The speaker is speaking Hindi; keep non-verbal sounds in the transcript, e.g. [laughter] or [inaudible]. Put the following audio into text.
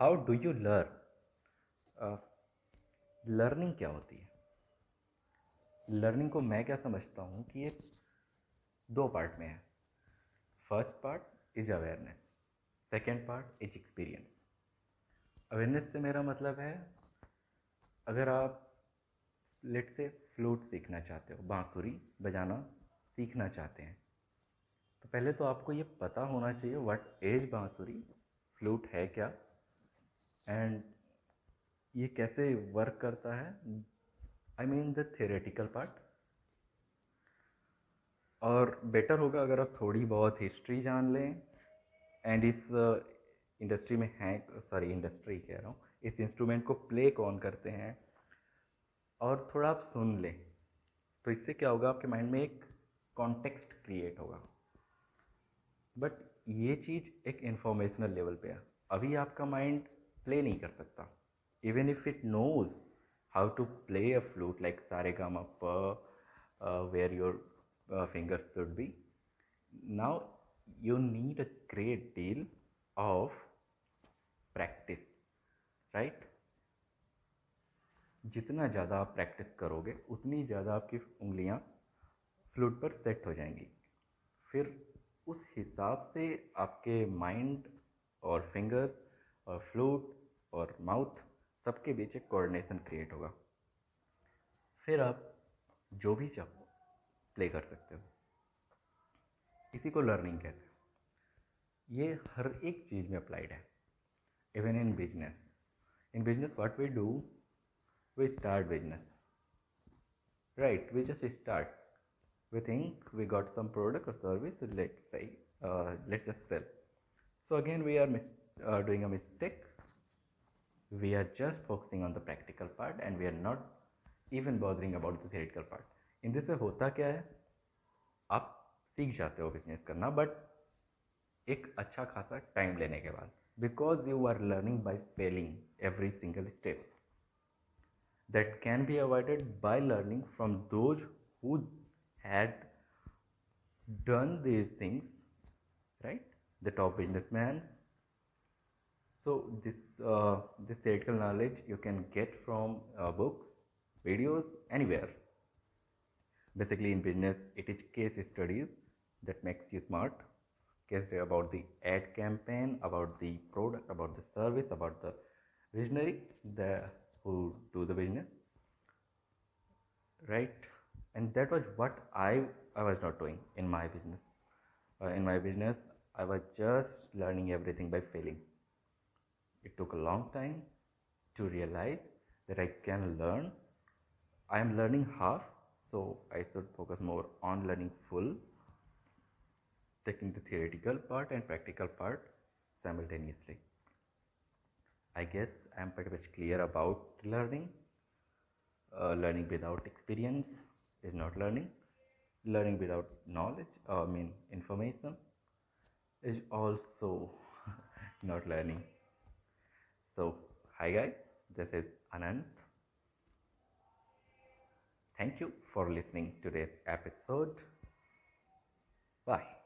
डू यू लर्न लर्निंग क्या होती है? लर्निंग को मैं क्या समझता हूँ कि ये दो पार्ट में है। First part is awareness second part is experience awareness से मेरा मतलब है, अगर आप लेट से फ्लूट सीखना चाहते हो, बांसुरी बजाना सीखना चाहते हैं तो पहले तो आपको ये पता होना चाहिए व्हाट एज बांसुरी फ्लूट है क्या? एंड ये कैसे वर्क करता है? I mean the theoretical part और बेटर होगा अगर आप थोड़ी बहुत हिस्ट्री जान लें। एंड इस इंडस्ट्री uh, में हैं सॉरी इंडस्ट्री कह रहा हूँ। इस इंस्ट्रूमेंट को प्ले कौन करते हैं? और थोड़ा आप सुन लें। तो इससे क्या होगा? आपके माइंड में एक कॉन्टेक्स्ट क्रिएट होगा। बट ये चीज़ एक इंफॉर्मेशनल लेवल पे है। अभी आपका माइंड प्ले नहीं कर सकता। Even if it knows how to play a flute like सारे गाम up where your fingers should be now you need a great deal of practice right जितना ज़्यादा आप प्रैक्टिस करोगे, उतनी ज़्यादा आपकी उंगलियाँ फ्लूट पर सेट हो जाएँगी। फिर उस हिसाब से आपके माइंड और फिंगर्स और फ्लूट और माउथ सबके बीच एक कोऑर्डिनेशन क्रिएट होगा। फिर आप जो भी चाहो प्ले कर सकते हो। इसी को लर्निंग कहते हैं। ये हर एक चीज़ में अप्लाइड है। Even in business in business what we do we start business right we just start got some product or service let's say uh, let's just sell so again we are uh, doing a mistake we are just focusing on the practical part and we are not even bothering about the theoretical part इन से होता क्या है आप सीख जाते हो बिज़नेस करना बट एक अच्छा खासा टाइम लेने के बाद because you are learning by failing every single step that can be avoided by learning from those who had done these things right the top businessmen so this uh, this theoretical knowledge you can get from uh, books videos anywhere. Basically in business it is case studies that makes you smart. Case about the ad campaign about the product about the service about the visionary the who do the business. Right? And that was what i i was not doing in my business. Uh, in my business i was just learning everything by failing it took a long time to realize that I can learn. I am learning half, so I should focus more on learning full, taking the theoretical part and practical part simultaneously. I guess I am pretty much clear about learning. Uh, learning without experience is not learning. Learning without knowledge, uh, I mean information, is also [laughs] not learning. So, hi guys, this is Anand. Thank you for listening to this episode. Bye.